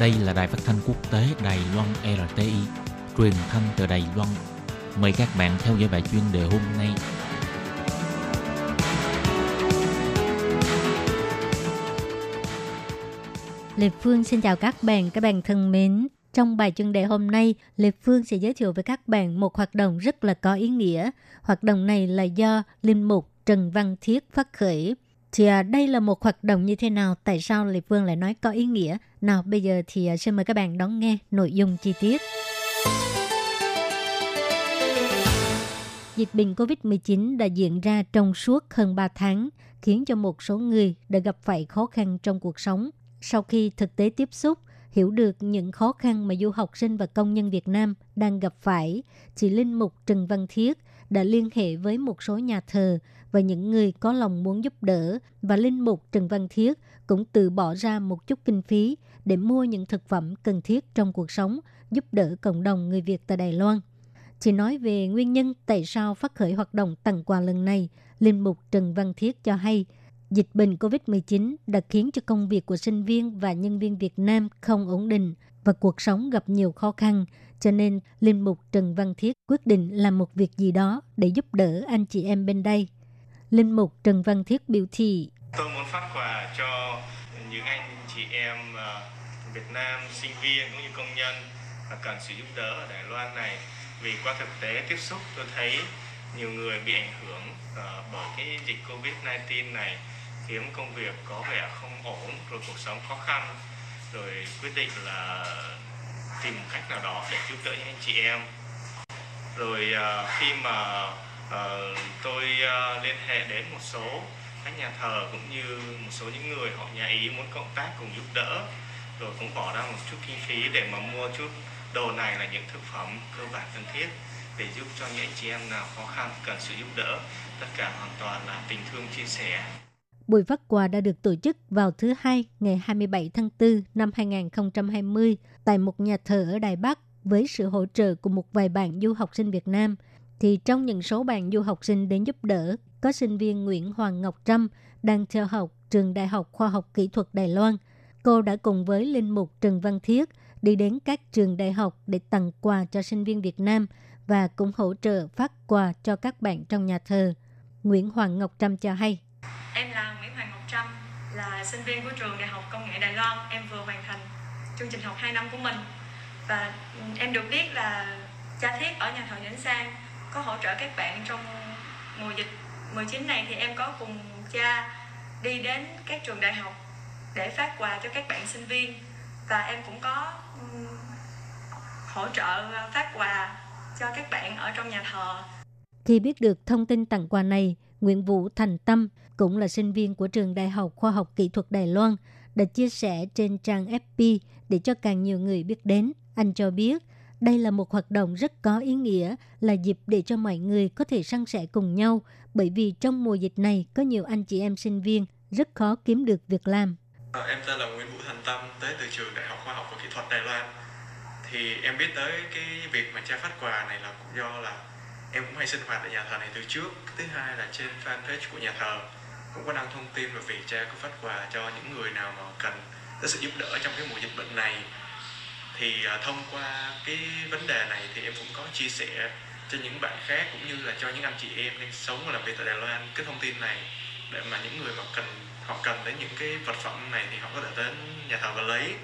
Đây là đài phát thanh quốc tế Đài Loan RTI, truyền thanh từ Đài Loan. Mời các bạn theo dõi bài chuyên đề hôm nay. Lê Phương xin chào các bạn, các bạn thân mến. Trong bài chuyên đề hôm nay, Lê Phương sẽ giới thiệu với các bạn một hoạt động rất là có ý nghĩa. Hoạt động này là do Linh Mục Trần Văn Thiết phát khởi. Thì à, đây là một hoạt động như thế nào? Tại sao Lê Phương lại nói có ý nghĩa? Nào bây giờ thì à, xin mời các bạn đón nghe nội dung chi tiết. Dịch bệnh COVID-19 đã diễn ra trong suốt hơn 3 tháng, khiến cho một số người đã gặp phải khó khăn trong cuộc sống. Sau khi thực tế tiếp xúc, hiểu được những khó khăn mà du học sinh và công nhân Việt Nam đang gặp phải, chị Linh Mục Trần Văn Thiết đã liên hệ với một số nhà thờ và những người có lòng muốn giúp đỡ và Linh Mục Trần Văn Thiết cũng tự bỏ ra một chút kinh phí để mua những thực phẩm cần thiết trong cuộc sống, giúp đỡ cộng đồng người Việt tại Đài Loan. Chị nói về nguyên nhân tại sao phát khởi hoạt động tặng quà lần này, Linh Mục Trần Văn Thiết cho hay – Dịch bệnh COVID-19 đã khiến cho công việc của sinh viên và nhân viên Việt Nam không ổn định và cuộc sống gặp nhiều khó khăn, cho nên Linh Mục Trần Văn Thiết quyết định làm một việc gì đó để giúp đỡ anh chị em bên đây. Linh Mục Trần Văn Thiết biểu thị Tôi muốn phát quà cho những anh chị em ờ, Việt Nam, sinh viên cũng như công nhân cần sự giúp đỡ ở Đài Loan này. Vì qua thực tế tiếp xúc tôi thấy nhiều người bị ảnh hưởng uh, bởi cái dịch Covid-19 này kiếm công việc có vẻ không ổn rồi cuộc sống khó khăn rồi quyết định là tìm cách nào đó để giúp đỡ những anh chị em. Rồi uh, khi mà uh, tôi uh, liên hệ đến một số các nhà thờ cũng như một số những người họ nhà ý muốn cộng tác cùng giúp đỡ rồi cũng bỏ ra một chút kinh phí để mà mua chút đồ này là những thực phẩm cơ bản cần thiết để giúp cho những anh chị em nào khó khăn cần sự giúp đỡ tất cả hoàn toàn là tình thương chia sẻ. Buổi phát quà đã được tổ chức vào thứ Hai ngày 27 tháng 4 năm 2020 tại một nhà thờ ở Đài Bắc với sự hỗ trợ của một vài bạn du học sinh Việt Nam. Thì trong những số bạn du học sinh đến giúp đỡ, có sinh viên Nguyễn Hoàng Ngọc Trâm đang theo học trường Đại học Khoa học Kỹ thuật Đài Loan. Cô đã cùng với Linh Mục Trần Văn Thiết đi đến các trường đại học để tặng quà cho sinh viên Việt Nam và cũng hỗ trợ phát quà cho các bạn trong nhà thờ. Nguyễn Hoàng Ngọc Trâm cho hay. Em là Nguyễn Hoàng Ngọc Trâm, là sinh viên của trường Đại học Công nghệ Đài Loan. Em vừa hoàn thành chương trình học 2 năm của mình. Và em được biết là cha thiết ở nhà thờ Vĩnh Sang có hỗ trợ các bạn trong mùa dịch 19 này thì em có cùng cha đi đến các trường đại học để phát quà cho các bạn sinh viên và em cũng có hỗ trợ phát quà cho các bạn ở trong nhà thờ. Khi biết được thông tin tặng quà này, Nguyễn Vũ Thành Tâm, cũng là sinh viên của trường Đại học Khoa học Kỹ thuật Đài Loan, đã chia sẻ trên trang FB để cho càng nhiều người biết đến. Anh cho biết, đây là một hoạt động rất có ý nghĩa, là dịp để cho mọi người có thể săn sẻ cùng nhau, bởi vì trong mùa dịch này có nhiều anh chị em sinh viên rất khó kiếm được việc làm. À, em tên là Nguyễn Vũ Thành Tâm, tới từ trường Đại học Khoa học và Kỹ thuật Đài Loan. Thì em biết tới cái việc mà cha phát quà này là cũng do là em cũng hay sinh hoạt ở nhà thờ này từ trước. Thứ hai là trên fanpage của nhà thờ. Cũng có đăng thông tin về việc cha có phát quà cho những người nào mà cần sự giúp đỡ trong cái mùa dịch bệnh này. Thì uh, thông qua cái vấn đề này thì em cũng có chia sẻ cho những bạn khác cũng như là cho những anh chị em đang sống và làm việc tại Đài Loan cái thông tin này để mà những người mà cần họ cần đến những cái vật phẩm này thì họ có thể đến nhà thờ và lấy.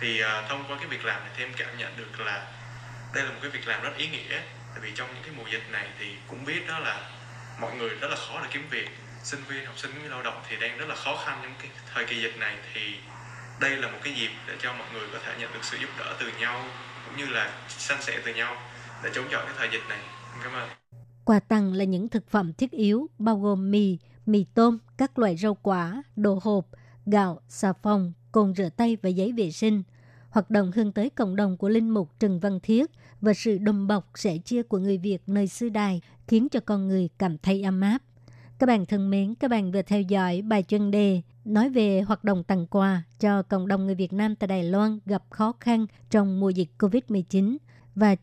Thì uh, thông qua cái việc làm này thì em cảm nhận được là đây là một cái việc làm rất ý nghĩa tại vì trong những cái mùa dịch này thì cũng biết đó là mọi người rất là khó để kiếm việc. Sinh viên học sinh với lao động thì đang rất là khó khăn trong cái thời kỳ dịch này. Thì đây là một cái dịp để cho mọi người có thể nhận được sự giúp đỡ từ nhau cũng như là san sẻ từ nhau để chống chọi cái thời dịch này. Cảm ơn. Quà tặng là những thực phẩm thiết yếu bao gồm mì, mì tôm, các loại rau quả, đồ hộp, gạo, xà phòng, cồn rửa tay và giấy vệ sinh. Hoạt động hướng tới cộng đồng của Linh Mục Trần Văn Thiết và sự đùm bọc sẻ chia của người Việt nơi xứ đài khiến cho con người cảm thấy ấm áp. Các bạn thân mến, các bạn vừa theo dõi bài chuyên đề nói về hoạt động tặng quà cho cộng đồng người Việt Nam tại Đài Loan gặp khó khăn trong mùa dịch COVID-19. Và